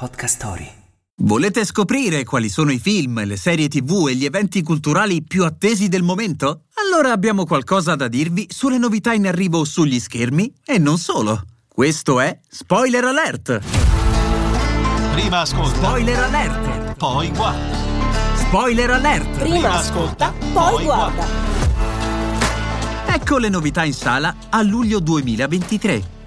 Podcast Story. Volete scoprire quali sono i film, le serie tv e gli eventi culturali più attesi del momento? Allora abbiamo qualcosa da dirvi sulle novità in arrivo sugli schermi e non solo. Questo è Spoiler Alert! Prima ascolta, Spoiler Alert! poi guarda. Spoiler Alert! Prima ascolta, poi guarda. Ecco le novità in sala a luglio 2023.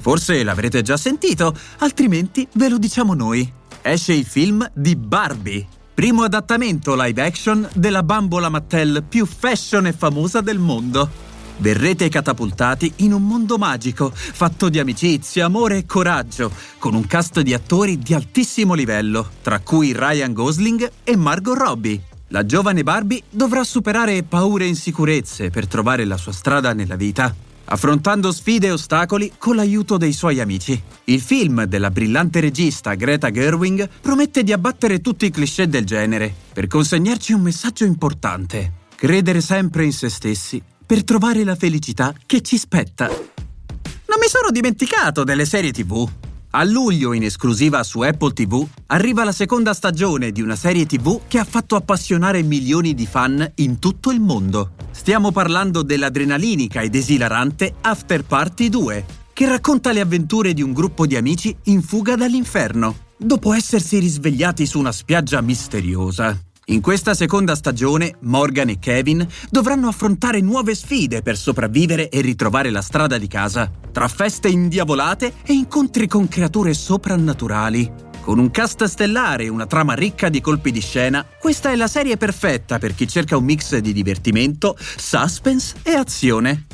Forse l'avrete già sentito, altrimenti ve lo diciamo noi. Esce il film di Barbie, primo adattamento live action della bambola Mattel più fashion e famosa del mondo. Verrete catapultati in un mondo magico, fatto di amicizia, amore e coraggio, con un cast di attori di altissimo livello, tra cui Ryan Gosling e Margot Robbie. La giovane Barbie dovrà superare paure e insicurezze per trovare la sua strada nella vita, affrontando sfide e ostacoli con l'aiuto dei suoi amici. Il film della brillante regista Greta Gerwig promette di abbattere tutti i cliché del genere per consegnarci un messaggio importante. Credere sempre in se stessi per trovare la felicità che ci spetta. Non mi sono dimenticato delle serie TV. A luglio, in esclusiva su Apple TV, arriva la seconda stagione di una serie TV che ha fatto appassionare milioni di fan in tutto il mondo. Stiamo parlando dell'adrenalinica ed esilarante After Party 2, che racconta le avventure di un gruppo di amici in fuga dall'inferno, dopo essersi risvegliati su una spiaggia misteriosa. In questa seconda stagione, Morgan e Kevin dovranno affrontare nuove sfide per sopravvivere e ritrovare la strada di casa, tra feste indiavolate e incontri con creature soprannaturali. Con un cast stellare e una trama ricca di colpi di scena, questa è la serie perfetta per chi cerca un mix di divertimento, suspense e azione.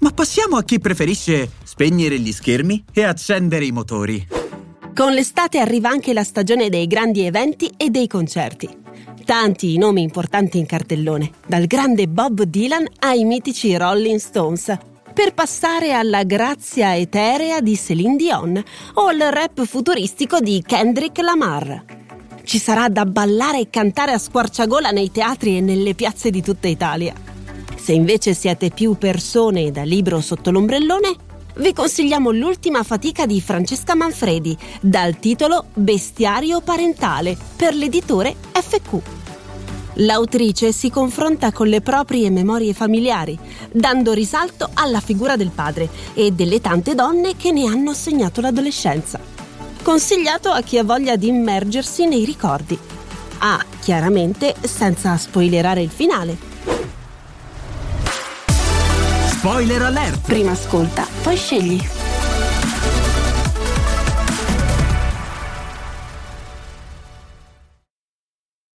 Ma passiamo a chi preferisce spegnere gli schermi e accendere i motori. Con l'estate arriva anche la stagione dei grandi eventi e dei concerti. Tanti i nomi importanti in cartellone, dal grande Bob Dylan ai mitici Rolling Stones, per passare alla grazia eterea di Celine Dion o al rap futuristico di Kendrick Lamar. Ci sarà da ballare e cantare a squarciagola nei teatri e nelle piazze di tutta Italia. Se invece siete più persone da libro sotto l'ombrellone, vi consigliamo l'ultima fatica di Francesca Manfredi, dal titolo Bestiario parentale, per l'editore FQ. L'autrice si confronta con le proprie memorie familiari, dando risalto alla figura del padre e delle tante donne che ne hanno segnato l'adolescenza. Consigliato a chi ha voglia di immergersi nei ricordi. Ah, chiaramente senza spoilerare il finale. Spoiler alert! Prima ascolta, poi scegli.